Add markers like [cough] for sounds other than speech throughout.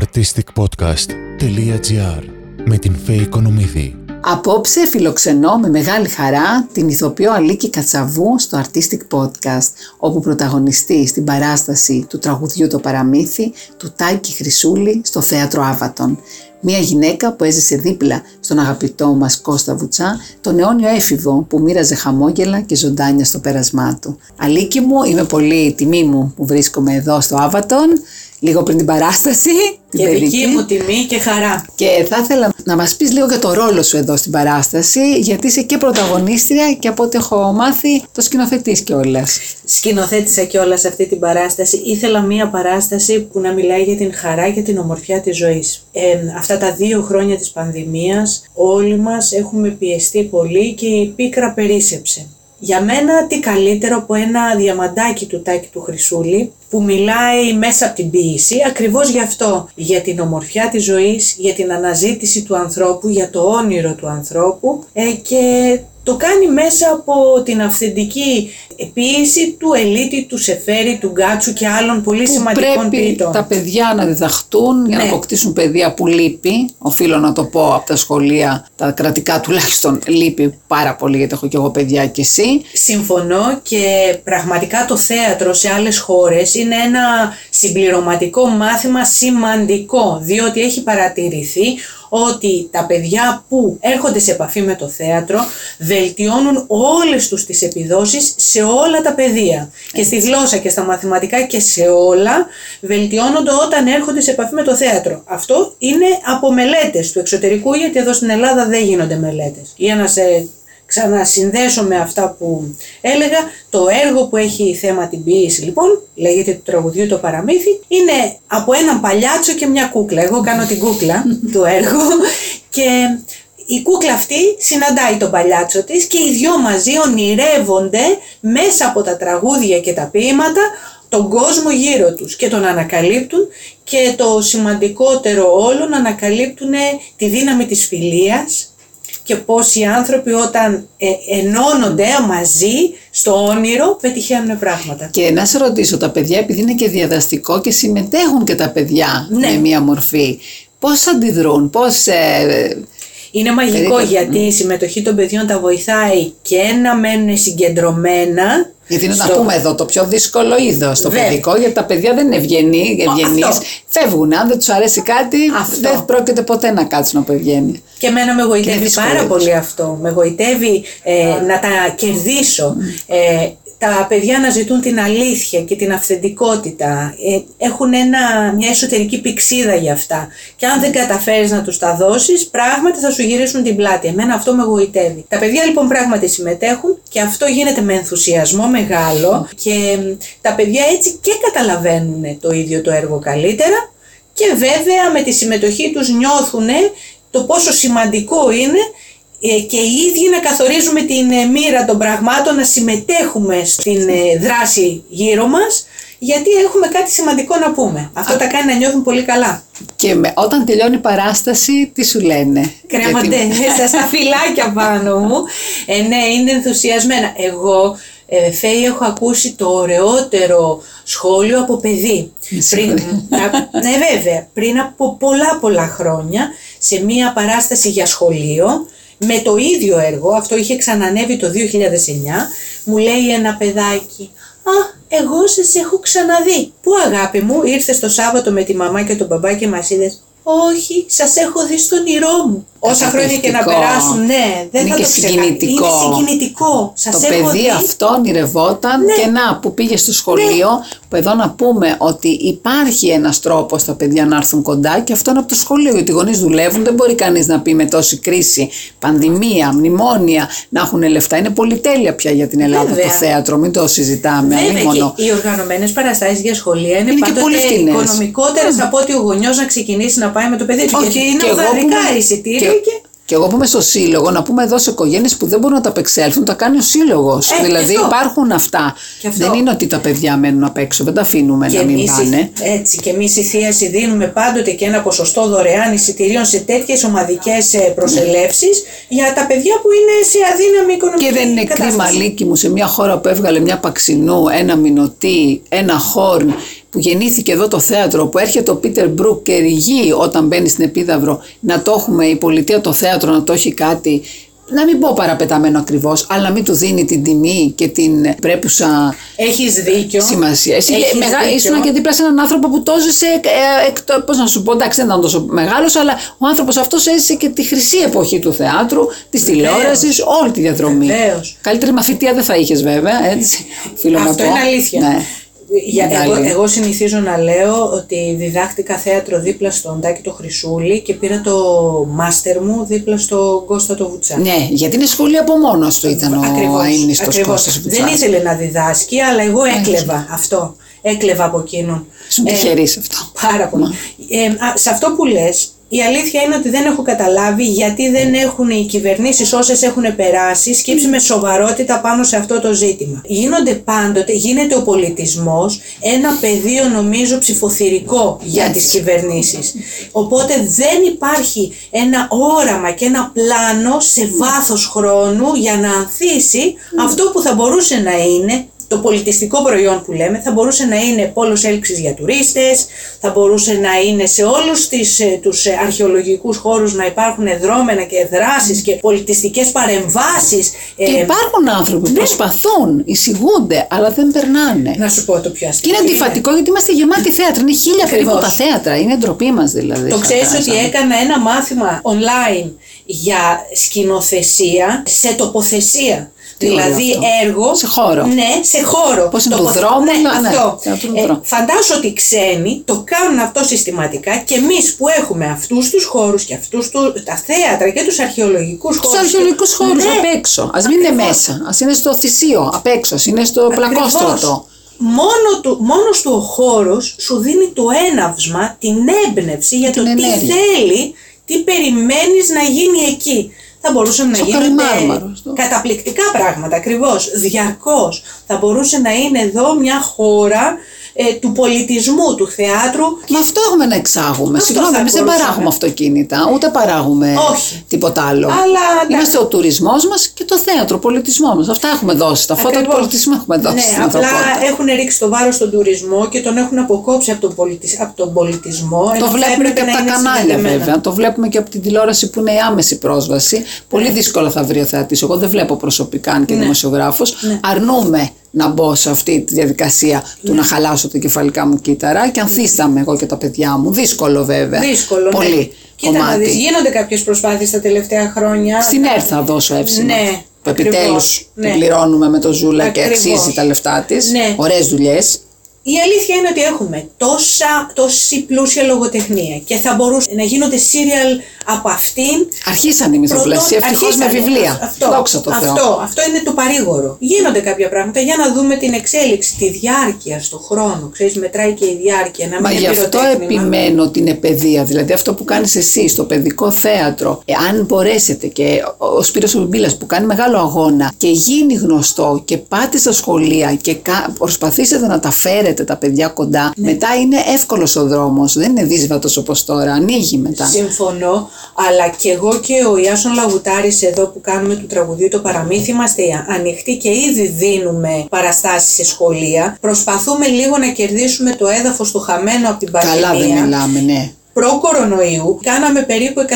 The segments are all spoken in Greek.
artisticpodcast.gr με την Φέη Οικονομίδη. Απόψε φιλοξενώ με μεγάλη χαρά την ηθοποιό Αλίκη Κατσαβού στο Artistic Podcast, όπου πρωταγωνιστεί στην παράσταση του τραγουδιού το παραμύθι του Τάκη Χρυσούλη στο Θέατρο Άβατον. Μια γυναίκα που έζησε δίπλα στον αγαπητό μας Κώστα Βουτσά, τον αιώνιο έφηβο που μοίραζε χαμόγελα και ζωντάνια στο πέρασμά του. Αλίκη μου, είμαι πολύ τιμή μου που βρίσκομαι εδώ στο Άβατον λίγο πριν την παράσταση. Και δική μου τιμή και χαρά. Και θα ήθελα να μας πεις λίγο για το ρόλο σου εδώ στην παράσταση, γιατί είσαι και πρωταγωνίστρια και από ό,τι έχω μάθει το σκηνοθετείς κιόλας. Σκηνοθέτησα κιόλας αυτή την παράσταση. Ήθελα μία παράσταση που να μιλάει για την χαρά και την ομορφιά της ζωής. Ε, αυτά τα δύο χρόνια της πανδημίας όλοι μας έχουμε πιεστεί πολύ και η πίκρα περίσεψε. Για μένα τι καλύτερο από ένα διαμαντάκι του Τάκη του Χρυσούλη που μιλάει μέσα από την ποίηση ακριβώς γι' αυτό, για την ομορφιά της ζωής, για την αναζήτηση του ανθρώπου, για το όνειρο του ανθρώπου ε, και το κάνει μέσα από την αυθεντική επίηση του Ελίτη, του Σεφέρη, του Γκάτσου και άλλων πολύ που σημαντικών πρέπει τα παιδιά να διδαχτούν για να ναι. αποκτήσουν παιδεία που λείπει. Οφείλω να το πω από τα σχολεία, τα κρατικά τουλάχιστον λείπει πάρα πολύ γιατί έχω και εγώ παιδιά και εσύ. Συμφωνώ και πραγματικά το θέατρο σε άλλες χώρες είναι ένα συμπληρωματικό μάθημα σημαντικό διότι έχει παρατηρηθεί ότι τα παιδιά που έρχονται σε επαφή με το θέατρο βελτιώνουν όλες τους τις επιδόσεις σε όλα τα παιδεία. Και στη γλώσσα και στα μαθηματικά και σε όλα βελτιώνονται όταν έρχονται σε επαφή με το θέατρο. Αυτό είναι από μελέτες του εξωτερικού γιατί εδώ στην Ελλάδα δεν γίνονται μελέτες. Για να σε ξανασυνδέσω με αυτά που έλεγα, το έργο που έχει θέμα την ποιήση λοιπόν, λέγεται του τραγουδιού το παραμύθι, είναι από έναν παλιάτσο και μια κούκλα. Εγώ κάνω την κούκλα [laughs] του έργου και η κούκλα αυτή συναντάει τον παλιάτσο της και οι δυο μαζί ονειρεύονται μέσα από τα τραγούδια και τα ποίηματα τον κόσμο γύρω τους και τον ανακαλύπτουν και το σημαντικότερο όλο να ανακαλύπτουν τη δύναμη της φιλίας και πώς οι άνθρωποι όταν ε, ενώνονται μαζί στο όνειρο πετυχαίνουν πράγματα. Και να σε ρωτήσω, τα παιδιά επειδή είναι και διαδραστικό και συμμετέχουν και τα παιδιά ναι. με μία μορφή, πώς αντιδρούν, πώς... Ε, είναι μαγικό γιατί η συμμετοχή των παιδιών τα βοηθάει και να μένουν συγκεντρωμένα γιατί είναι στο... να πούμε εδώ το πιο δύσκολο είδος το παιδικό, γιατί τα παιδιά δεν είναι ευγενεί, ευγενείς. Φεύγουν. Αν δεν τους αρέσει κάτι, αυτό. δεν πρόκειται ποτέ να κάτσουν από ευγένεια. Και εμένα με γοητεύει πάρα πολύ αυτό. Με γοητεύει ε, να τα κερδίσω. Ε, τα παιδιά να ζητούν την αλήθεια και την αυθεντικότητα. Ε, έχουν ένα, μια εσωτερική πηξίδα για αυτά. Και αν δεν καταφέρεις να τους τα δώσεις, πράγματι θα σου γυρίσουν την πλάτη. Εμένα αυτό με γοητεύει. Τα παιδιά λοιπόν πράγματι συμμετέχουν και αυτό γίνεται με ενθουσιασμό μεγάλο και τα παιδιά έτσι και καταλαβαίνουν το ίδιο το έργο καλύτερα και βέβαια με τη συμμετοχή τους νιώθουν το πόσο σημαντικό είναι ε, και οι ίδιοι να καθορίζουμε την ε, μοίρα των πραγμάτων, να συμμετέχουμε στην ε, δράση γύρω μας, γιατί έχουμε κάτι σημαντικό να πούμε. Αυτό τα κάνει να νιώθουν πολύ καλά. Και με, όταν τελειώνει η παράσταση, τι σου λένε; Κρέματε γιατί... στα φυλάκια πάνω μου. Ε, ναι, είναι ενθουσιασμένα. Εγώ ε, Φέη έχω ακούσει το ωραιότερο σχόλιο από παιδί. Πριν, ναι βέβαια, πριν από πολλά πολλά χρόνια σε μία παράσταση για σχολείο με το ίδιο έργο, αυτό είχε ξανανέβει το 2009, μου λέει ένα παιδάκι «Α, εγώ σας έχω ξαναδεί». «Πού αγάπη μου, ήρθες το Σάββατο με τη μαμά και τον μπαμπά και μας είδες» «Όχι, σας έχω δει στον ήρό μου». Όσα χρόνια και να περάσουν, ναι, δεν είναι θα και το συγκινητικό. Είναι συγκινητικό. Σας το έχω παιδί δει. αυτό ονειρευόταν ναι. και να που πήγε στο σχολείο, ναι. που εδώ να πούμε ότι υπάρχει ένας τρόπος τα παιδιά να έρθουν κοντά και αυτό είναι από το σχολείο. Γιατί οι γονείς δουλεύουν, δεν μπορεί κανείς να πει με τόση κρίση, πανδημία, μνημόνια, να έχουν λεφτά. Είναι πολυτέλεια πια για την Ελλάδα Βέβαια. το θέατρο, μην το συζητάμε. Βέβαια, μόνο. Και οι οργανωμένες παραστάσεις για σχολεία είναι, είναι πάντοτε οικονομικότερες από ότι ο γονιός να ξεκινήσει να πάει με το παιδί του. Γιατί είναι οδαρικά εισιτήρια και εγώ που είμαι στο σύλλογο, να πούμε εδώ σε οικογένειες που δεν μπορούν να τα απεξέλθουν, τα κάνει ο σύλλογος. Ε, δηλαδή υπάρχουν αυτά. Δεν είναι ότι τα παιδιά μένουν απ' έξω, δεν τα αφήνουμε και να μην πάνε. Έτσι, και εμείς η Θίαση δίνουμε πάντοτε και ένα ποσοστό δωρεάν εισιτηρίων σε τέτοιες ομαδικές ε, προσελεύσεις για τα παιδιά που είναι σε αδύναμη οικονομική Και δεν είναι κρίμα λύκη μου σε μια χώρα που έβγαλε μια παξινού, ένα μηνωτή, ένα χόρν που γεννήθηκε εδώ το θέατρο, που έρχεται ο Πίτερ Μπρουκ και ρηγεί όταν μπαίνει στην Επίδαυρο, να το έχουμε η πολιτεία το θέατρο να το έχει κάτι να μην πω παραπεταμένο ακριβώς, αλλά να μην του δίνει την τιμή και την πρέπουσα Έχεις δίκιο. σημασία. Εσύ Έχεις μεγα... δίκιο. ήσουν και δίπλα σε έναν άνθρωπο που το έζησε. Ε, εκτό- πώς να σου πω, εντάξει, δεν ήταν τόσο μεγάλος, αλλά ο άνθρωπος αυτός έζησε και τη χρυσή εποχή του θεάτρου, της τηλεόρασης, όλη τη διαδρομή. Βεβαίως. Καλύτερη μαθητεία δεν θα είχες βέβαια, έτσι. Φίλο να Αυτό πω. είναι αλήθεια. Ναι. Για, εγώ, Μεγάλη. εγώ συνηθίζω να λέω ότι διδάχτηκα θέατρο δίπλα στον Τάκη το Χρυσούλη και πήρα το μάστερ μου δίπλα στον Κώστα το Βουτσά. Ναι, γιατί είναι σχολείο από μόνος του ήταν ο Ακριβώς, αείμνηστος ακριβώς. Κώστας Δεν Βουτσάς. ήθελε να διδάσκει, αλλά εγώ έκλεβα αυτό. Έκλεβα από εκείνον. Ήσουν Ε, τυχερή σε αυτό. Πάρα πολύ. Ε, α, σε αυτό που λες, η αλήθεια είναι ότι δεν έχω καταλάβει γιατί δεν έχουν οι κυβερνήσεις όσες έχουν περάσει σκύψει με σοβαρότητα πάνω σε αυτό το ζήτημα. Γίνονται πάντοτε, γίνεται ο πολιτισμός ένα πεδίο νομίζω ψηφοθυρικό για Έτσι. τις κυβερνήσεις. Οπότε δεν υπάρχει ένα όραμα και ένα πλάνο σε βάθος χρόνου για να ανθίσει αυτό που θα μπορούσε να είναι το πολιτιστικό προϊόν που λέμε θα μπορούσε να είναι πόλος έλξης για τουρίστες, θα μπορούσε να είναι σε όλους τις, ε, τους ε, αρχαιολογικούς χώρους να υπάρχουν δρόμενα και δράσεις και πολιτιστικές παρεμβάσεις. Και Ε, υπάρχουν άνθρωποι που προσπαθούν, εισηγούνται, αλλά δεν περνάνε. να σου πω το πιο Και αστείο. είναι αντιφατικό γιατί είμαστε γεμάτοι θέατρα. Είναι χίλια περίπου Ακριβώς. τα θέατρα. Είναι ντροπή μας δηλαδή. Το σαν- ξέρεις σαν- ότι έκανα ένα μάθημα online για σκηνοθεσία σε τοποθεσία. Τι ωραίο δηλαδή αυτό; έργο. Σε χώρο. Ναι, σε χώρο. Πώς είναι του Τοποθε- δρόμου, Ναι, ναι, ναι, αυτό. θέατρο του Ε, δρόμου. φαντάσου ότι οι ξένοι το κάνουν αυτό συστηματικά και εμείς που έχουμε αυτούς τους χώρους και αυτούς τα θέατρα και τους αρχαιολογικούς χώρους. Του αρχαιολογικούς χώρους Ναι. απ' έξω. Α μην είναι Ακριβώς. μέσα. Α είναι στο θυσίο απ' έξω. Α είναι στο πλακόστρωτο. Ακριβώς. Μόνο του, μόνος του ο χώρος σου δίνει το έναυσμα, την έμπνευση για Την το τι ενέργεια. θέλει, τι περιμένεις να γίνει εκεί. Θα μπορούσαν να Στο γίνονται Καλιμάρμαρο, στο- καταπληκτικά πράγματα, ακριβώς, διαρκώς. Θα μπορούσε να είναι εδώ μια χώρα ε, του πολιτισμού, του θεάτρου. Μα αυτό έχουμε να εξάγουμε. Αυτό Συγγνώμη, θα εμείς δεν μπορούσαμε. παράγουμε αυτοκίνητα, ούτε παράγουμε Όχι. τίποτα άλλο. Αλλά, εντάξει. Είμαστε ο τουρισμός μας και το θέατρο, ο πολιτισμός μας. Αυτά έχουμε δώσει. Τα φώτα του Ακριβώς. πολιτισμού έχουμε δώσει Ναι, στην απλά ανθρωπότητα. έχουν ρίξει το βάρος στον τουρισμό και τον έχουν αποκόψει από τον, πολιτισ- από τον πολιτισμό. ενώ Το θα βλέπουμε έπρεπε και από να τα είναι κανάλια συνδεδεμένα. βέβαια. Το βλέπουμε και από την τηλεόραση που είναι η άμεση πρόσβαση. Πολύ δύσκολα θα βρει ο θεατής. Εγώ δεν βλέπω προσωπικά αν και Ναι. δημοσιογράφος. Αρνούμε να μπω σε αυτή τη διαδικασία του να χαλάσω τα κεφαλικά μου κύτταρα και ανθίσταμαι εγώ και τα παιδιά μου. Δύσκολο βέβαια. Δύσκολο, Πολύ ναι. Κοίτα κομμάτι. να δεις, γίνονται κάποιες προσπάθειες τα τελευταία χρόνια. Στην ΕΡΤ θα δώσω εύσημα. Ναι, Που ακριβώς, επιτέλους ναι. την πληρώνουμε με το Ζούλα και Ακριβώς. αξίζει τα λεφτά της. Ναι. Ωραίες δουλειές. Η αλήθεια είναι ότι έχουμε τόσα, τόση πλούσια λογοτεχνία και θα μπορούσε να γίνονται σύριαλ από αυτήν. Αρχίσαν οι μυθοπλασίες ευτυχώς με αρχίσανε. βιβλία. Αυτό, Δόξα τω Θεώ. αυτό, αυτό είναι το παρήγορο. Γίνονται κάποια πράγματα για να δούμε την εξέλιξη, τη διάρκεια στο χρόνο. Ξέρεις, μετράει και η διάρκεια. Να Μα μην γι' είναι αυτό πυροτέχνημα. επιμένω την επαιδεία. Δηλαδή αυτό που κάνεις εσύ στο παιδικό θέατρο, εάν μπορέσετε και ο- ο Σπύρος ο Μπίμπίλας που κάνει μεγάλο αγώνα και γίνει γνωστό και πάτε στα σχολεία και κα- προσπαθήσετε να τα φέρετε τα παιδιά κοντά, Ναι. μετά είναι εύκολος ο δρόμος. Δεν είναι δύσβατος όπως τώρα. Ανοίγει μετά. Συμφωνώ, αλλά και εγώ και ο Ιάσον Λαγουτάρης εδώ που κάνουμε του τραγουδίου το παραμύθι είμαστε ανοιχτοί και ήδη δίνουμε παραστάσεις σε σχολεία. Προσπαθούμε λίγο να κερδίσουμε το έδαφος του χαμένο από την πανδημία. Καλά δεν μιλάμε, ναι. Προ-κορονοϊού κάναμε περίπου 120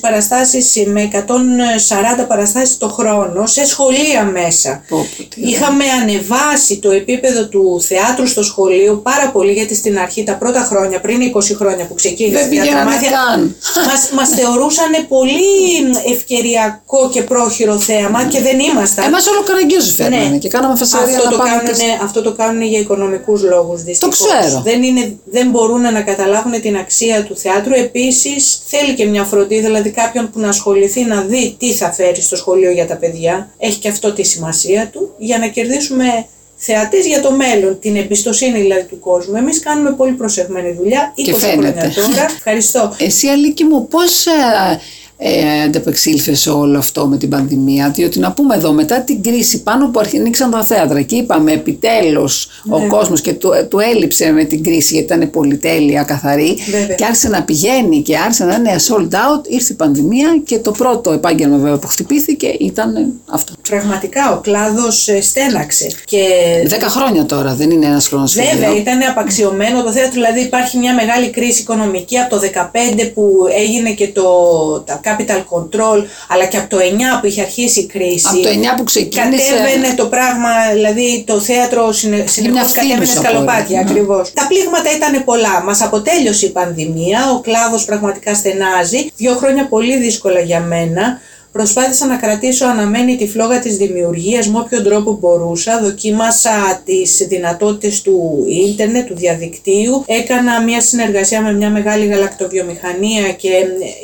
παραστάσεις με 140 παραστάσεις το χρόνο σε σχολεία μέσα. Πω, πω, τι ωραία. Είχαμε ανεβάσει το επίπεδο του θεάτρου στο σχολείο πάρα πολύ γιατί στην αρχή τα πρώτα χρόνια, πριν 20 χρόνια που ξεκίνησε Δεν η πηγαίνανε θεατρομάθεια, καν. μας, μας θεωρούσαν πολύ ευκαιριακό και πρόχειρο θέαμα και δεν ήμασταν. Εμάς όλο καραγκιόζι φέρνανε και κάναμε φασαρία Ναι. αυτό, να το πάμε και κάνουνε, αυτό το κάνουν για οικονομικούς λόγους δυστυχώς. ξέρω. Δεν, είναι, δεν μπορούν να καταλάβουν την αξία του θεάτρου. Επίσης θέλει και μια φροντίδα, δηλαδή κάποιον που να ασχοληθεί να δει τι θα φέρει στο σχολείο για τα παιδιά. Έχει και αυτό τη σημασία του για να κερδίσουμε θεατές για το μέλλον, την εμπιστοσύνη δηλαδή του κόσμου. Εμείς κάνουμε πολύ προσεγμένη δουλειά, 20 Και χρόνια φαίνεται. τώρα. [laughs] Ευχαριστώ. Εσύ Αλίκη μου πώς ε, ε, αντεπεξήλθε σε όλο αυτό με την πανδημία. Διότι να πούμε εδώ, μετά την κρίση, πάνω που ανοίξαν τα θέατρα και είπαμε επιτέλους ο Ναι. κόσμος και του, του έλειψε με την κρίση γιατί ήταν πολυτέλεια, καθαρή Βέβαια. και άρχισε να πηγαίνει και άρχισε να είναι sold out. Ήρθε η πανδημία και το πρώτο επάγγελμα βέβαια που χτυπήθηκε ήταν αυτό. Πραγματικά ο κλάδος ε, στέναξε. Και Δέκα χρόνια τώρα, δεν είναι ένας χρόνος Βέβαια, ήταν απαξιωμένο το θέατρο, δηλαδή υπάρχει μια μεγάλη κρίση οικονομική από το 2015 που έγινε και το τα capital control, αλλά και από το 9 που είχε αρχίσει η κρίση. Από το 9 που ξεκίνησε. Κατέβαινε το πράγμα, δηλαδή το θέατρο συνε, συνεχώς κατέβαινε φθήνουσα σκαλοπάτια πορεία, ναι. ακριβώς. Τα πλήγματα ήταν πολλά. Μας αποτέλειωσε η πανδημία, ο κλάδος πραγματικά στενάζει. Δύο χρόνια πολύ δύσκολα για μένα. Προσπάθησα να κρατήσω αναμένη τη φλόγα της δημιουργίας με όποιον τρόπο μπορούσα. Δοκίμασα τις δυνατότητες του ίντερνετ, του διαδικτύου. Έκανα μια συνεργασία με μια μεγάλη γαλακτοβιομηχανία και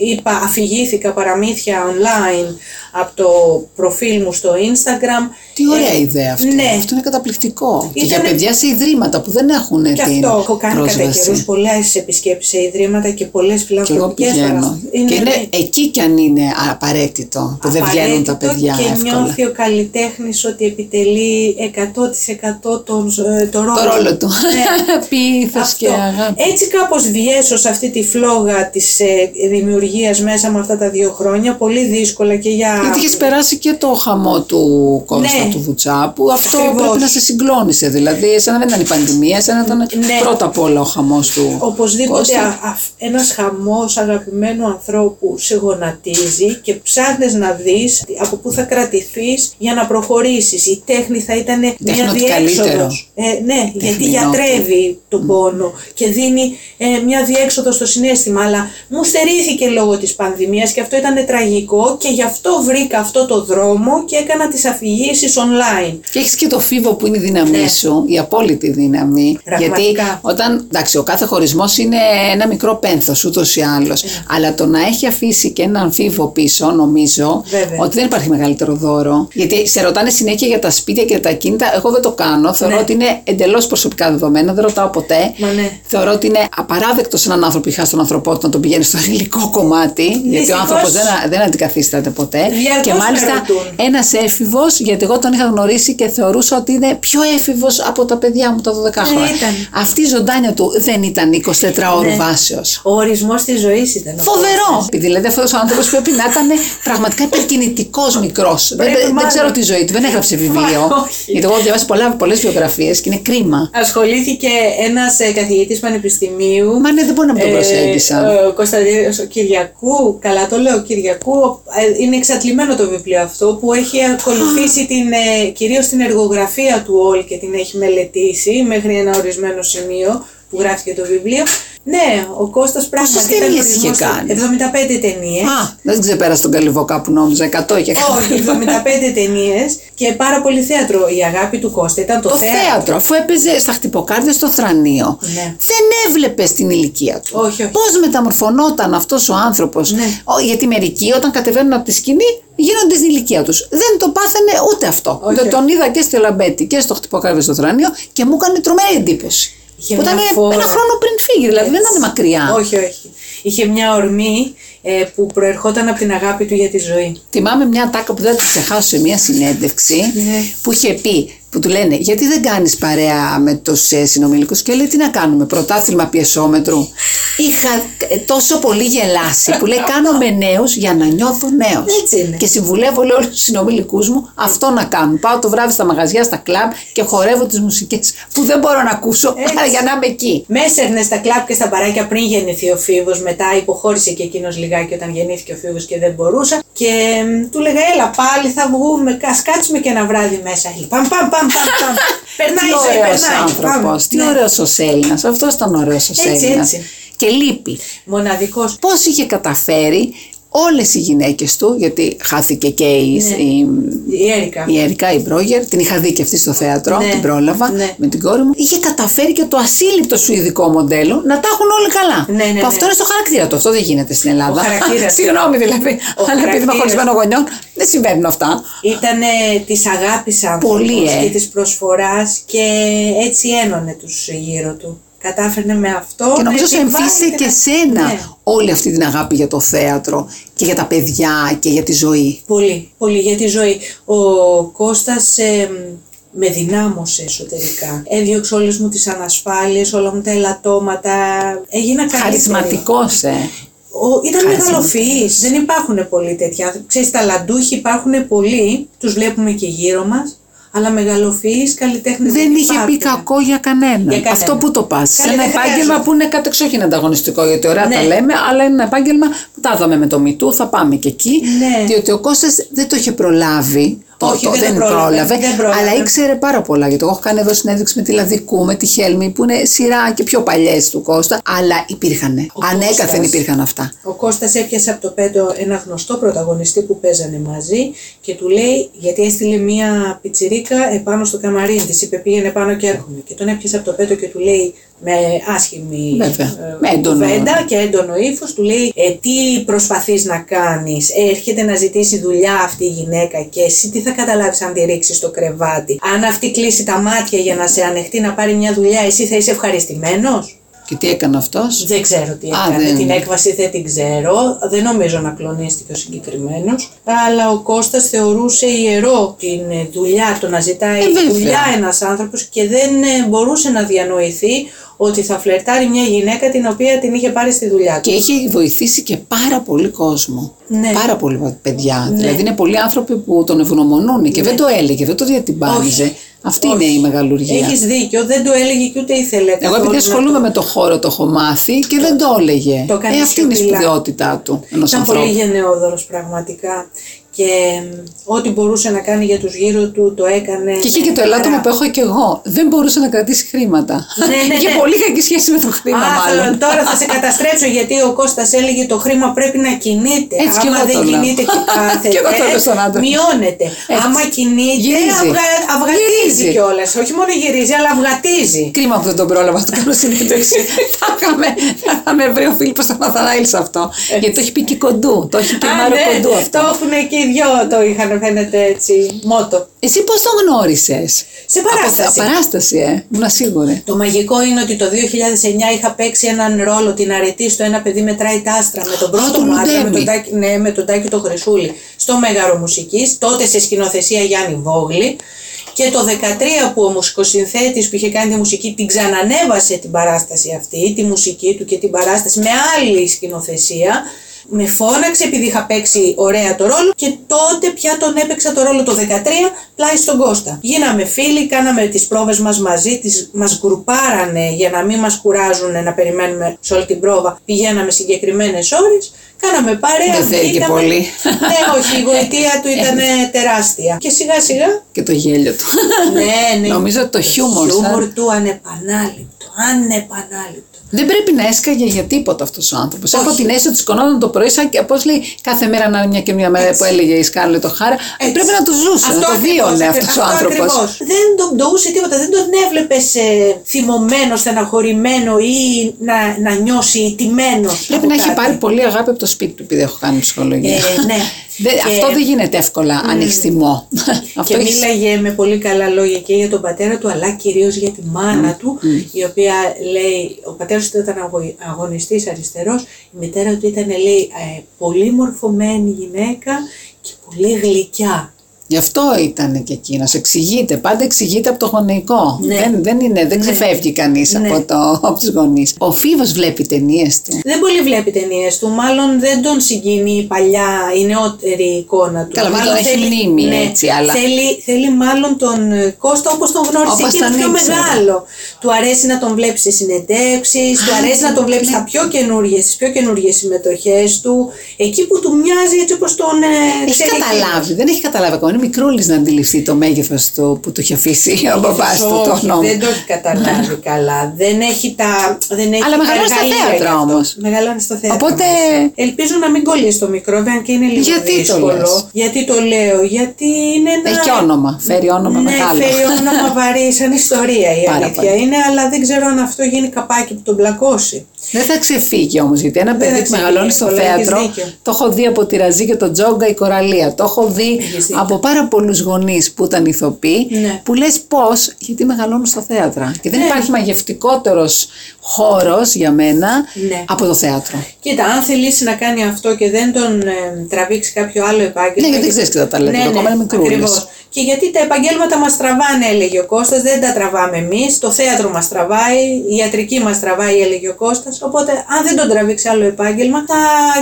είπα, αφηγήθηκα παραμύθια online από το προφίλ μου στο Instagram. Τι ωραία Ε, ιδέα αυτή. Ναι, Αυτό είναι καταπληκτικό. Και για Ήτανε- παιδιά σε ιδρύματα που δεν έχουν και την αυτό. Έχω κάνει κατά πρόσβαση. καιρούς πολλές επισκέψεις σε ιδρύματα και πολλές Και εγώ φιλανθρωπικές πηγαίνω. παραστάσεις. Και είναι εκεί κι αν είναι απαραίτητο που δεν βγαίνουν τα απαραίτητο παιδιά και εύκολα. νιώθει ο καλλιτέχνης ότι επιτελεί 100% τον, ε, το ρόλο, Το ρόλο του. Ναι. [laughs] Πίθος και Αυτό. αγάπη. Έτσι κάπως διέσω σε αυτή τη φλόγα της ε, δημιουργίας μέσα με αυτά τα δύο χρόνια, πολύ δύσκολα και για... Γιατί είχες περάσει και το χαμό του Κώστα Ναι. Του Βουτσά που αυτό Ακριβώς. πρέπει να σε συγκλώνησε. Δηλαδή, εσένα δεν ήταν η πανδημία, εσένα ήταν Ναι. πρώτα απ' όλα ο χαμός του. Οπωσδήποτε Κώστα. α- α- ένας χαμός αγαπημένου ανθρώπου σε γονατίζει και ψάχνεις να δεις από πού θα κρατηθείς για να προχωρήσεις. Η τέχνη θα ήταν μια τέχνη ό,τι καλύτερο. διέξοδος. Ε, ναι, γιατί Τέχνη γιατρεύει τον πόνο και δίνει ε, μια διέξοδο στο συνέστημα. Αλλά μου στερήθηκε λόγω της πανδημίας και αυτό ήταν τραγικό και γι' αυτό βρήκα αυτό το δρόμο και έκανα τις αφηγήσεις online. Και έχεις και το φίβο που είναι η δύναμή Ναι. σου, η απόλυτη δύναμη. Πραγματικά. Γιατί όταν. Εντάξει, ο κάθε χωρισμός είναι ένα μικρό πένθος ούτως ή άλλως. Ναι. Αλλά το να έχει αφήσει και έναν φίβο πίσω, νομίζω Βέβαια. ότι δεν υπάρχει μεγαλύτερο δώρο. Γιατί σε ρωτάνε συνέχεια για τα σπίτια και τα κίνητα. Εγώ δεν το κάνω. Θεωρώ Ναι. ότι είναι εντελώς προσωπικά δεδομένα. Δεν ρωτάω ποτέ. Μα ναι. Θεωρώ ότι είναι απαράδεκτο σε έναν άνθρωπο είχα στον ανθρωπότητα να τον πηγαίνει στο υλικό κομμάτι. Γιατί ο Δυστυχώς. άνθρωπος δεν, δεν αντικαθίσταται ποτέ. Διαρκώς και με μάλιστα ρωτούν. ένας έφηβος, γιατί εγώ τον είχα γνωρίσει και θεωρούσα ότι είναι πιο έφηβος από τα παιδιά μου τα 12 χρόνια. ήταν. Αυτή η ζωντάνια του δεν ήταν 24 ώρου Ναι. βάσεως. Ο ορισμός της ζωής ήταν. ο Φοβερό! Κώστας. Επειδή δηλαδή αυτός ο άνθρωπος πρέπει να ήταν πραγματικά υπερκινητικός μικρός. Δεν, Πρέπει δεν μάλλον. ξέρω τη ζωή του, δεν έγραψε βιβλίο. Μα, όχι. γιατί εγώ έχω διαβάσει πολλές βιογραφίες και είναι κρίμα. Ασχολήθηκε ένας ε, καθηγητής πανεπιστημίου. Μα ναι, δεν μπορεί να μην τον προσέγγισαν. Ε, ο Κωνσταντίνος ο Κυριακού, καλά το λέω, Κυριακού, ε, είναι εξατλημένο το βιβλίο αυτό που έχει ακολουθήσει την, ε, κυρίως την εργογραφία του όλη και την έχει μελετήσει μέχρι ένα ορισμένο σημείο που γράφει και το βιβλίο. Ναι, ο Κώστας πράγματι ήταν ταινίες είχε ορισμός- κάνει; 75 ταινίες. Α, δεν ξεπέρασε τον Καλυβόκα που νόμιζα 100 είχε Όχι, 75 ταινίες και πάρα πολύ θέατρο. Η αγάπη του Κώστα ήταν το, Το θέατρο, αφού έπαιζε στα χτυποκάρδια στο θρανείο, Ναι. δεν έβλεπε την ηλικία του. Όχι, όχι. Πώς μεταμορφωνόταν αυτός ο άνθρωπος. Ναι. Γιατί μερικοί όταν κατεβαίνουν από τη σκηνή γίνονται στην ηλικία τους. Δεν το πάθαινε ούτε αυτό. Όχι, Δεν όχι. τον είδα και στο Λαμπέτη και στο χτυποκάρδια στο θρανείο και μου έκανε τρομερή εντύπωση. Είχε που ήταν μια φόρα. ένα χρόνο πριν φύγει, δηλαδή δεν ήταν μακριά. Όχι, όχι. Είχε μια ορμή ε, που προερχόταν από την αγάπη του για τη ζωή. Θυμάμαι μια τάκα που δεν θα τη ξεχάσω σε μια συνέντευξη Ναι. που είχε πει, που του λένε γιατί δεν κάνεις παρέα με τους ε, συνομιλικούς και λέει τι να κάνουμε, πρωτάθλημα πιεσόμετρου. Είχα ε, τόσο πολύ γελάσει που λέει κάνω με νέους για να νιώθω νέος. Έτσι είναι. Και συμβουλεύω λέει όλους τους συνομιλικούς μου αυτό να κάνουν. Πάω το βράδυ στα μαγαζιά, στα κλαμπ και χορεύω τις μουσικές που δεν μπορώ να ακούσω Έτσι. άρα για να είμαι εκεί. Με έσερνε στα κλαπ και στα μπαράκια πριν γεννηθεί ο Φίβος. Μετά υποχώρησε και εκείνος λιγάκι όταν γεννήθηκε ο Φίβος και δεν μπορούσα. Και μ, του λέγα, Έλα πάλι θα βγούμε, ας κάτσουμε και ένα βράδυ μέσα. Λέει, Παμ, παμ, παμ, παμ, παμ. Περνάει Τι η ζωή, ωραίος περνάει. άνθρωπος, Πάμε. τι Ναι. ωραίος ο Έλληνας, αυτός ήταν ωραίος ο Έτσι, Έλληνας. έτσι. Και λείπει. Μοναδικός. Πώς είχε καταφέρει όλες οι γυναίκες του, γιατί χάθηκε και η, Ναι. η, Η Έρικα. η Έρικα, η Μπρόγερ, την είχα δει και αυτή στο θέατρο, Ναι, την πρόλαβα ναι. με την κόρη μου. Είχε καταφέρει και το ασύλληπτο σουηδικό μοντέλο να τα έχουν όλοι καλά. Ναι, ναι, που αυτό ναι. είναι στο χαρακτήρα του. Αυτό δεν γίνεται στην Ελλάδα. Ο χαρακτήρας. [laughs] Συγγνώμη δηλαδή. Ο αλλά επειδή είμαι χαρακτήρας. χωρισμένο γονιών, δεν συμβαίνουν αυτά. Ήταν της αγάπης Πολύ, άνθρωπος ε. και της προσφοράς και έτσι ένωνε τους γύρω του. Κατάφερνε με αυτό. Και νομίζω με σε τη βάση εμφύσισε και κα- σένα Ναι. όλη αυτή την αγάπη για το θέατρο και για τα παιδιά και για τη ζωή. Πολύ, πολύ για τη ζωή. Ο Κώστας ε, με δυνάμωσε εσωτερικά. Έδιωξε όλες μου τις ανασφάλειες, όλα μου τα ελαττώματα. Έγινα καλύτερη. Χαρισματικός, ε. Ο, ήταν Χαρισματικός. μεγαλοφυής. Δεν υπάρχουν πολλοί τέτοιοι άνθρωποι. Ξέρεις, ταλαντούχοι υπάρχουν πολλοί, τους βλέπουμε και γύρω μας, αλλά μεγαλοφυείς καλλιτέχνες Δεν είχε πει υπάρχουν. κακό για κανέναν. Για κανέναν. Αυτό που το πας. Σε Καλή, ένα δεν επάγγελμα χρειάζεται. που είναι κατεξοχήν ανταγωνιστικό, γιατί ωραία τα Ναι. λέμε, αλλά είναι ένα επάγγελμα που τα είδαμε με το Μητού, θα πάμε και εκεί. Ναι. Διότι ο Κώστας δεν το είχε προλάβει. Το, Όχι, το- δεν δεν το πρόλαβε, πρόλαβε, δεν πρόλαβε. αλλά ήξερε πάρα πολλά. Γιατί εγώ έχω κάνει εδώ συνέντευξη με τη Λαδικού, με τη Χέλμη, που είναι σειρά και πιο παλιές του Κώστα. Αλλά υπήρχαν. Ο Ανέκαθεν Κώστας. υπήρχαν αυτά. Ο Κώστας έπιασε από το πέτο ένα γνωστό πρωταγωνιστή που παίζανε μαζί και του λέει, γιατί έστειλε μία πιτσιρίκα επάνω στο καμαρίν της, είπε πήγαινε πάνω και έρχομαι. Και τον έπιασε από το πέτο και του λέει με άσχημη Βέβαια, ε, με έντονο. κουβέντα και έντονο ύφος, του λέει ε, τι προσπαθείς να κάνεις, ε, έρχεται να ζητήσει δουλειά αυτή η γυναίκα και εσύ τι θα καταλάβεις αν τη ρίξεις στο κρεβάτι; Αν αυτή κλείσει τα μάτια για να σε ανεχτεί να πάρει μια δουλειά, εσύ θα είσαι ευχαριστημένος; Και τι έκανε αυτός; Δεν ξέρω τι Α, έκανε. δεν- Την έκβαση δεν την ξέρω. Δεν νομίζω να κλονίστηκε ο συγκεκριμένος. Αλλά ο Κώστας θεωρούσε ιερό την ε, δουλειά, το να ζητάει Ε, βέβαια. δουλειά ένας άνθρωπος και δεν ε, μπορούσε να διανοηθεί ότι θα φλερτάρει μια γυναίκα την οποία την είχε πάρει στη δουλειά του. Και είχε βοηθήσει και πάρα πολύ κόσμο. Ναι. Πάρα πολύ παιδιά. Ναι. Δηλαδή είναι πολλοί άνθρωποι που τον ευγνωμονούν και δεν το έλεγε, δεν το διατυμπάνιζε. Όχι. Αυτή Όχι. είναι η μεγαλουργία. Έχεις δίκιο, δεν το έλεγε και ούτε ήθελε. Εγώ καθόλου επειδή να ασχολούμαι το- με το χώρο το έχω μάθει και δεν το έλεγε. Το έκανε ε, αυτή είναι η σιωπηλά. σπουδαιότητά του ενός Ήταν ανθρώπου. πολύ γενναιόδωρος πραγματικά και μ, ό,τι μπορούσε να κάνει για τους γύρω του το έκανε. Και είχε με και το ελάττωμα χαρά. που έχω και εγώ. Δεν μπορούσε να κρατήσει χρήματα. Ναι, ναι, Είχε ναι. πολύ κακή σχέση με το χρήμα, Α, μάλλον. θέλω- τώρα θα σε καταστρέψω γιατί ο Κώστας έλεγε το χρήμα πρέπει να κινείται. Έτσι κι Άμα εγώ δεν το λέω. κινείται [laughs] και κάθεται, Κι εγώ το λέω στον άντρα. μειώνεται. Έτσι. Άμα κινείται, Γυρίζει. αυγα- αυγατίζει Γυρίζει. κιόλας. Όχι μόνο γυρίζει, αλλά αυγατίζει. Κρίμα που δεν τον πρόλαβα στο κάνω συνέντευξη. [laughs] θα, είχαμε, θα είχαμε βρει ο Φίλιππος τον Ναθανάηλ σε αυτό. Γιατί το έχει πει και κοντού. Το έχει και Α, Μάρο ναι, κοντού αυτό. Το έχουν και οι δυο το είχαν φαίνεται έτσι. Μότο. Εσύ πώς τον γνώρισες; Σε παράσταση. Από, παράσταση, ε. Ήμουν σίγουρη. Το μαγικό είναι ότι το 2009 είχα παίξει έναν ρόλο την αρετή στο ένα παιδί μετράει τα άστρα με τον πρώτο τον μου άντρα, με Λουντέμι. τον, Τάκη, ναι, με τον Τάκη το Χρυσούλη στο Μέγαρο Μουσικής, τότε σε σκηνοθεσία Γιάννη Βόγλη και το 13 που ο μουσικοσυνθέτης που είχε κάνει τη μουσική την ξανανέβασε την παράσταση αυτή, τη μουσική του και την παράσταση με άλλη σκηνοθεσία με φώναξε επειδή είχα παίξει ωραία το ρόλο και τότε πια τον έπαιξα το ρόλο το 13 πλάι στον Κώστα. Γίναμε φίλοι, κάναμε τις πρόβες μας μαζί, τις, μας γκρουπάρανε για να μην μας κουράζουν να περιμένουμε σε όλη την πρόβα. Πηγαίναμε συγκεκριμένες ώρες, κάναμε παρέα. Δεν θέλει και βγήκαμε. πολύ. ναι, όχι, η γοητεία του ήταν τεράστια. Και σιγά σιγά Και το γέλιο του. ναι, ναι. Νομίζω ότι το χιούμορ σαν- χιούμορ του ανεπανάληπτο. Ανεπανάληπτο. Δεν πρέπει να έσκαγε για τίποτα αυτός ο άνθρωπος. Έχω Όχι. την αίσθηση ότι σκονόταν το πρωί, σαν και πώς λέει, κάθε μέρα να είναι μια και μια μέρα Έτσι. που έλεγε η Σκάρλετ το Χάρα. Έτσι. Πρέπει να το ζούσε, να το ακριβώς, βίωνε ακρι- αυτό ο άνθρωπος. ακριβώς. Δεν τον ντοούσε τίποτα, δεν τον έβλεπες ε, θυμωμένος, στεναχωρημένο ή να, να νιώσει τιμένο. Πρέπει να έχει πάρει πολύ αγάπη από το σπίτι του, επειδή έχω κάνει ψυχολογία. Ε, ναι. [laughs] Δεν- Και- Αυτό δεν γίνεται εύκολα, ανοίξει θυμό. Αυτό Και έχεις- μίλαγε με πολύ καλά λόγια και για τον πατέρα του, αλλά κυρίως για τη μάνα του, η οποία λέει, ο πατέρας του ήταν αγω- αγωνιστής αριστερός, η μητέρα του ήταν, λέει, ε, πολύ μορφωμένη γυναίκα και πολύ γλυκιά. Γι' αυτό ήταν και εκείνος. Εξηγείται. Πάντα εξηγείται από το γονεϊκό. Ναι. Δεν, δεν, είναι, δεν ξεφεύγει κανείς Ναι. από, το, από τους γονείς. Ο Φίβος βλέπει ταινίες του. Δεν πολύ βλέπει ταινίες του, μάλλον δεν τον συγκινεί η παλιά, η νεότερη εικόνα του. Καλά, μην μάλλον τον έχει μνήμη, έτσι, αλλά- Θέλει, θέλει μάλλον τον ε, Κώστα όπως τον γνώρισε Όπως και είναι τον πιο ήξερε. μεγάλο. Του αρέσει να τον βλέπει σε συνεντεύξεις, του αρέσει να τον βλέπεις στα πιο καινούργιες, στις πιο καινούργιες συμμετοχές του, εκεί που του μοιάζει έτσι όπως τον ε, Έχει ξέρει καταλάβει, δεν έχει καταλάβει ακόμα. Είναι μικρούλης να αντιληφθεί το μέγεθος του που του έχει αφήσει ο μπαμπά του το Όχι, νόμο. δεν το έχει καταλάβει καλά. Δεν έχει τα. Δεν έχει Αλλά τα μεγαλώνει στα εργαλεία θέατρα γι' αυτό. όμως. Μεγαλώνει στο θέατρο. Οπότε- όμως. Ελπίζω να μην κολλήσει το μικρό, αν και είναι λίγο Γιατί το δύσκολο. λες; Γιατί το λέω, Γιατί είναι ένα. Έχει και όνομα. Φέρει όνομα ναι, μεγάλο. φέρει όνομα βαρύ, σαν ιστορία η Πάρα αλήθεια πολύ. είναι, αλλά δεν ξέρω αν αυτό γίνει καπάκι που τον πλακώσει. Δεν θα ξεφύγει όμως, γιατί ένα Δεν παιδί θα που μεγαλώνει στο ξεφύγει, εύκολα, θέατρο, έχεις δίκιο. το έχω δει από τη Ραζί και τον Τζόγκα η Κοραλία. Το έχω δει Έχεις δίκιο. από πάρα πολλούς γονείς που ήταν ηθοποιοί Ναι. που λες πώς, γιατί μεγαλώνουν στο θέατρο. Και δεν Ναι. υπάρχει μαγευτικότερος χώρος για μένα Ναι. από το θέατρο. Κοίτα, αν θελήσει να κάνει αυτό και δεν τον ε, τραβήξει κάποιο άλλο επάγγελμα. Ναι, γιατί δεν ξέρεις και τα ταλέντα, το ακόμα είναι μικρούλης. Ακριβώς. Και γιατί τα επαγγέλματα μας τραβάνε, έλεγε ο Κώστας, δεν τα τραβάμε εμείς. Το θέατρο μας τραβάει, η ιατρική μας τραβάει, έλεγε ο Κώστας. Οπότε, αν δεν τον τραβήξει άλλο επάγγελμα, θα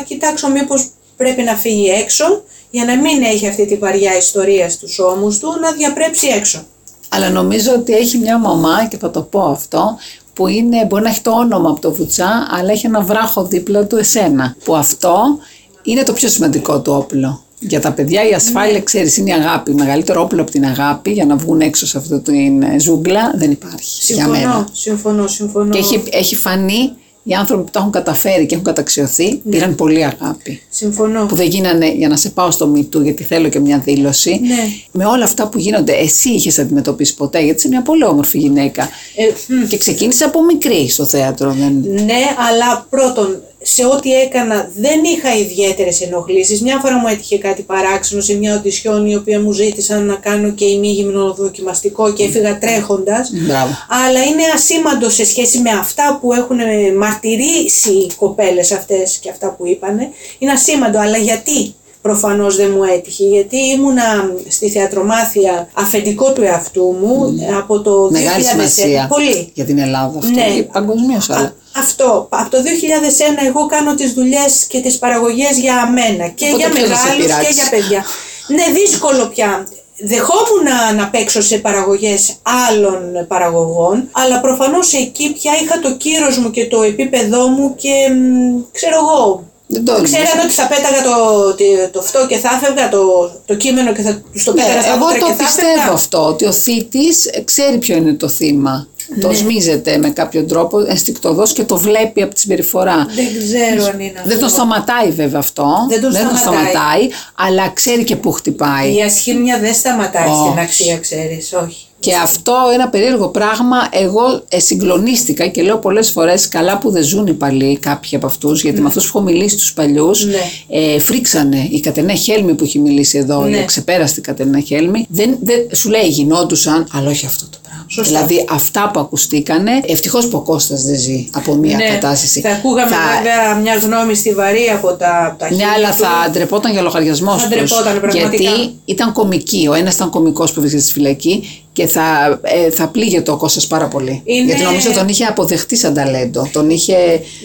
κοιτάξω μήπως πρέπει να φύγει έξω για να μην έχει αυτή τη βαριά ιστορία στους ώμους του, να διαπρέψει έξω. Αλλά νομίζω ότι έχει μια μαμά και θα το πω αυτό που είναι, μπορεί να έχει το όνομα από το βουτσά αλλά έχει ένα βράχο δίπλα του εσένα. Που αυτό είναι το πιο σημαντικό του όπλο. Για τα παιδιά η ασφάλεια, Ναι. ξέρεις, είναι η αγάπη. Μεγαλύτερο όπλο από την αγάπη για να βγουν έξω σε αυτή την ε, ζούγκλα δεν υπάρχει για μένα. Συμφωνώ, συμφωνώ, συμφωνώ. Και έχει, έχει φανεί οι άνθρωποι που το έχουν καταφέρει και έχουν καταξιωθεί Ναι. πήραν πολύ αγάπη. Συμφωνώ. Που δεν γίνανε για να σε πάω στο μητού γιατί θέλω και μια δήλωση. Ναι. Με όλα αυτά που γίνονται, εσύ είχες αντιμετωπίσει ποτέ, γιατί είσαι μια πολύ όμορφη γυναίκα. Ε, μ, Και ξεκίνησες από μικρή στο θέατρο. Δεν... Ναι, αλλά πρώτον, σε ό,τι έκανα δεν είχα ιδιαίτερες ενοχλήσεις. Μια φορά μου έτυχε κάτι παράξενο σε μια οντισιόν η οποία μου ζήτησαν να κάνω και ημίγυμνο δοκιμαστικό και έφυγα τρέχοντας. Μπράβο. Αλλά είναι ασήμαντο σε σχέση με αυτά που έχουν ε, μαρτυρήσει οι κοπέλες αυτές και αυτά που είπανε. Είναι ασήμαντο, αλλά γιατί προφανώς δεν μου έτυχε, γιατί ήμουνα στη θεατρομάθεια αφεντικό του εαυτού μου από το Ναι. Μεγάλη 2001. σημασία Πολύ. για την Ελλάδα αυτό. Ναι. Και παγκοσμίως αλλά. Α, Αυτό. Από το 2001 εγώ κάνω τις δουλειές και τις παραγωγές για μένα και Οπότε για ποιος θα σε μεγάλους και πειράξει. για παιδιά. Ναι, δύσκολο πια. Δεχόμουν να, να παίξω σε παραγωγές άλλων παραγωγών, αλλά προφανώς εκεί πια είχα το κύρος μου και το επίπεδό μου και μ, ξέρω εγώ, Δεν το Ξέρανε έγνωσα. ότι θα πέταγα το, το, το αυτό και θα έφευγα το, το κείμενο και θα τους το Ναι, πέταγα στα εγώ μούτρα το και θα πιστεύω έφευγα. αυτό, ότι ο θήτης ξέρει ποιο είναι το θύμα. Το Ναι. σμίζεται με κάποιο τρόπο ενστικτοδός και το βλέπει από τη συμπεριφορά. Δεν ξέρω αν είναι Δεν τον αυτό. σταματάει βέβαια αυτό. Δεν τον σταματάει. αλλά ξέρει και πού χτυπάει. Η ασχήμια δεν σταματάει Όχι. στην αξία, ξέρεις, όχι. Και αυτό ένα περίεργο πράγμα, εγώ ε, συγκλονίστηκα και λέω πολλές φορές καλά που δεν ζουν οι παλιοί κάποιοι από αυτούς, γιατί με αυτούς που έχω μιλήσει τους παλιούς, Ναι. ε, φρίξανε η Κατενέ Χέλμη που έχει μιλήσει εδώ, Ναι. η εξεπέραστη Κατενέ Χέλμη, δεν, δεν, σου λέει γινόντουσαν, αλλά όχι αυτό το πράγμα. Σωστά. Δηλαδή αυτά που ακουστήκανε, ευτυχώς που ο Κώστας δεν ζει από μια ναι, κατάσταση. Θα ακούγαμε Θα- βέβαια μια γνώμη στη από τα, από τα Ναι, χείλη αλλά του. θα ντρεπόταν για λογαριασμός Θα τους. ντρεπόταν, πραγματικά. Γιατί ήταν κομική. Ο ένας ήταν κομικός που βρίσκεται στη φυλακή και θα, ε, θα πλήγεται ο Κώστας πάρα πολύ. Είναι- Γιατί νομίζω τον είχε αποδεχτεί σαν ταλέντο. Τον είχε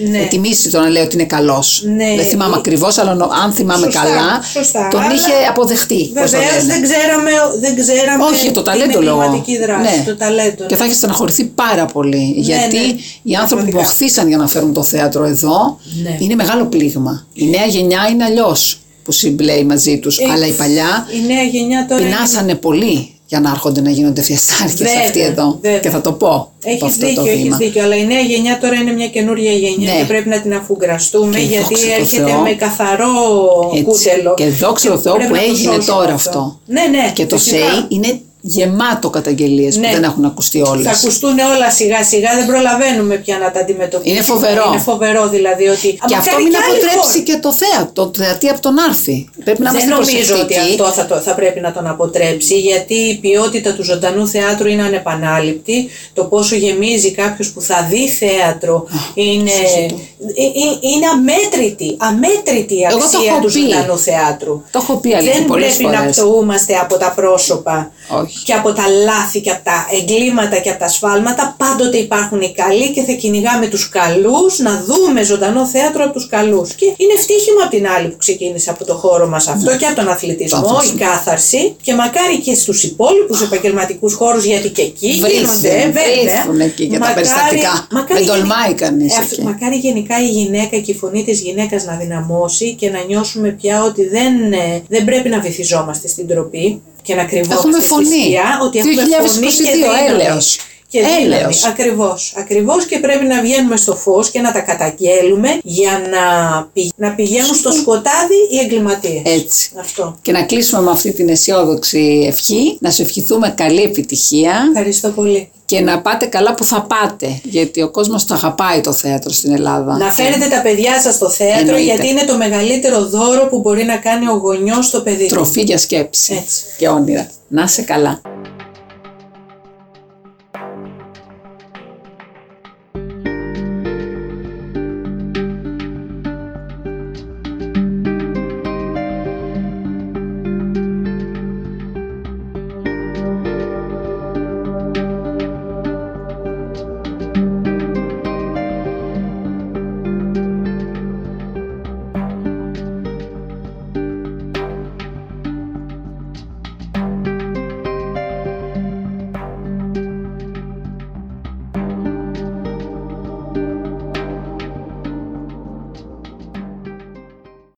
Ναι. τιμήσει το να λέει ότι είναι καλός. Ναι. Δεν θυμάμαι Ε, ακριβώς, αλλά νο- αν θυμάμαι Σωστά, καλά, σωστά. τον Αλλά είχε αποδεχτεί. πώς το Βεβαίως λένε. δεν ξέραμε, δεν ξέραμε Όχι, το ταλέντο την λόγω. εγκληματική δράση. Ναι. Το ταλέντο. Και θα έχει στεναχωρηθεί πάρα πολύ. γιατί ναι. οι άνθρωποι που Πραγματικά. οχθήσαν για να φέρουν το θέατρο εδώ Ναι. είναι μεγάλο πλήγμα. Η νέα γενιά είναι αλλιώς που συμπλέει μαζί τους. Ε, αλλά η παλιά Η νέα γενιά τώρα. είναι- πεινάσανε πολύ για να έρχονται να γίνονται φιεστάρχες Βέβαια, αυτοί εδώ. βέβαια. Και θα το πω από Έχει αυτό δίκιο, το έχεις βήμα. δίκιο. Αλλά η νέα γενιά τώρα είναι μια καινούργια γενιά Ναι. και πρέπει να την αφουγκραστούμε Και γιατί δόξα τω έρχεται Θεώ. με καθαρό Έτσι. κούτελο. Και δόξα τω Θεώ πρέπει που να το έγινε σώσουμε τώρα αυτό. Ναι, ναι. Και το φυσικά. ΣΕΙ είναι γεμάτο καταγγελίες Ναι. που δεν έχουν ακουστεί όλες. Θα ακουστούν όλα σιγά σιγά, δεν προλαβαίνουμε πια να τα αντιμετωπίσουμε. Είναι φοβερό. Είναι φοβερό δηλαδή ότι. Και Μα αυτό κάνει μην και άλλη αποτρέψει χώρα. και το θέατρο, το θεατή από τον άρθι. Πρέπει να Δεν είμαστε νομίζω ότι προσεκτικοί. αυτό θα, το, θα πρέπει να τον αποτρέψει γιατί η ποιότητα του ζωντανού θέατρου είναι ανεπανάληπτη. Το πόσο γεμίζει κάποιος που θα δει θέατρο είναι, ε, ε, είναι αμέτρητη, αμέτρητη η Εγώ το αξία έχω του πει. ζωντανού θεάτρου. Το έχω πει αλήθεια Δεν πολλές πρέπει να φορές. πτωούμαστε από τα πρόσωπα Όχι. και από τα λάθη και από τα εγκλήματα και από τα σφάλματα. Πάντοτε υπάρχουν οι καλοί και θα κυνηγάμε τους καλούς να δούμε ζωντανό θέατρο από τους καλούς. Και είναι ευτύχημα από την άλλη που ξεκίνησε από το χώρο μας αυτό και από τον αθλητισμό, Ναι. Το αθλητισμό. η κάθαρση και μακάρι και στους υπόλοιπους επαγγελματικούς χώρους γιατί και εκεί Βρίσκουν, γίνονται βέβαια. βρίσκουν εκεί για τα περιστατικά. Δεν τολμάει γενι- κανείς Ε, εκεί. Μακάρι γενικά η γυναίκα και η φωνή της γυναίκας να δυναμώσει και να νιώσουμε πια ότι δεν, ε, δεν πρέπει να βυθιζόμαστε στην τροπή και να κρυβόμαστε Έχουμε στη φωνή. σκιά, ότι έχουμε φωνή και 2022 δύναμη. έλεος. Και δύναμη. Έλεος. Ακριβώς, ακριβώς και πρέπει να βγαίνουμε στο φως και να τα καταγγέλουμε για να, πη- να πηγαίνουν στο σκοτάδι οι εγκληματίες. Έτσι. Αυτό. Και να κλείσουμε με αυτή την αισιόδοξη ευχή, να σου ευχηθούμε καλή επιτυχία Ευχαριστώ πολύ. και να πάτε καλά που θα πάτε, γιατί ο κόσμος το αγαπάει το θέατρο στην Ελλάδα. Να φέρετε τα παιδιά σας στο θέατρο Εννοείται. γιατί είναι το μεγαλύτερο δώρο που μπορεί να κάνει ο γονιός στο παιδί του. Τροφή για σκέψη Έτσι. και όνειρα. Να είσαι καλά.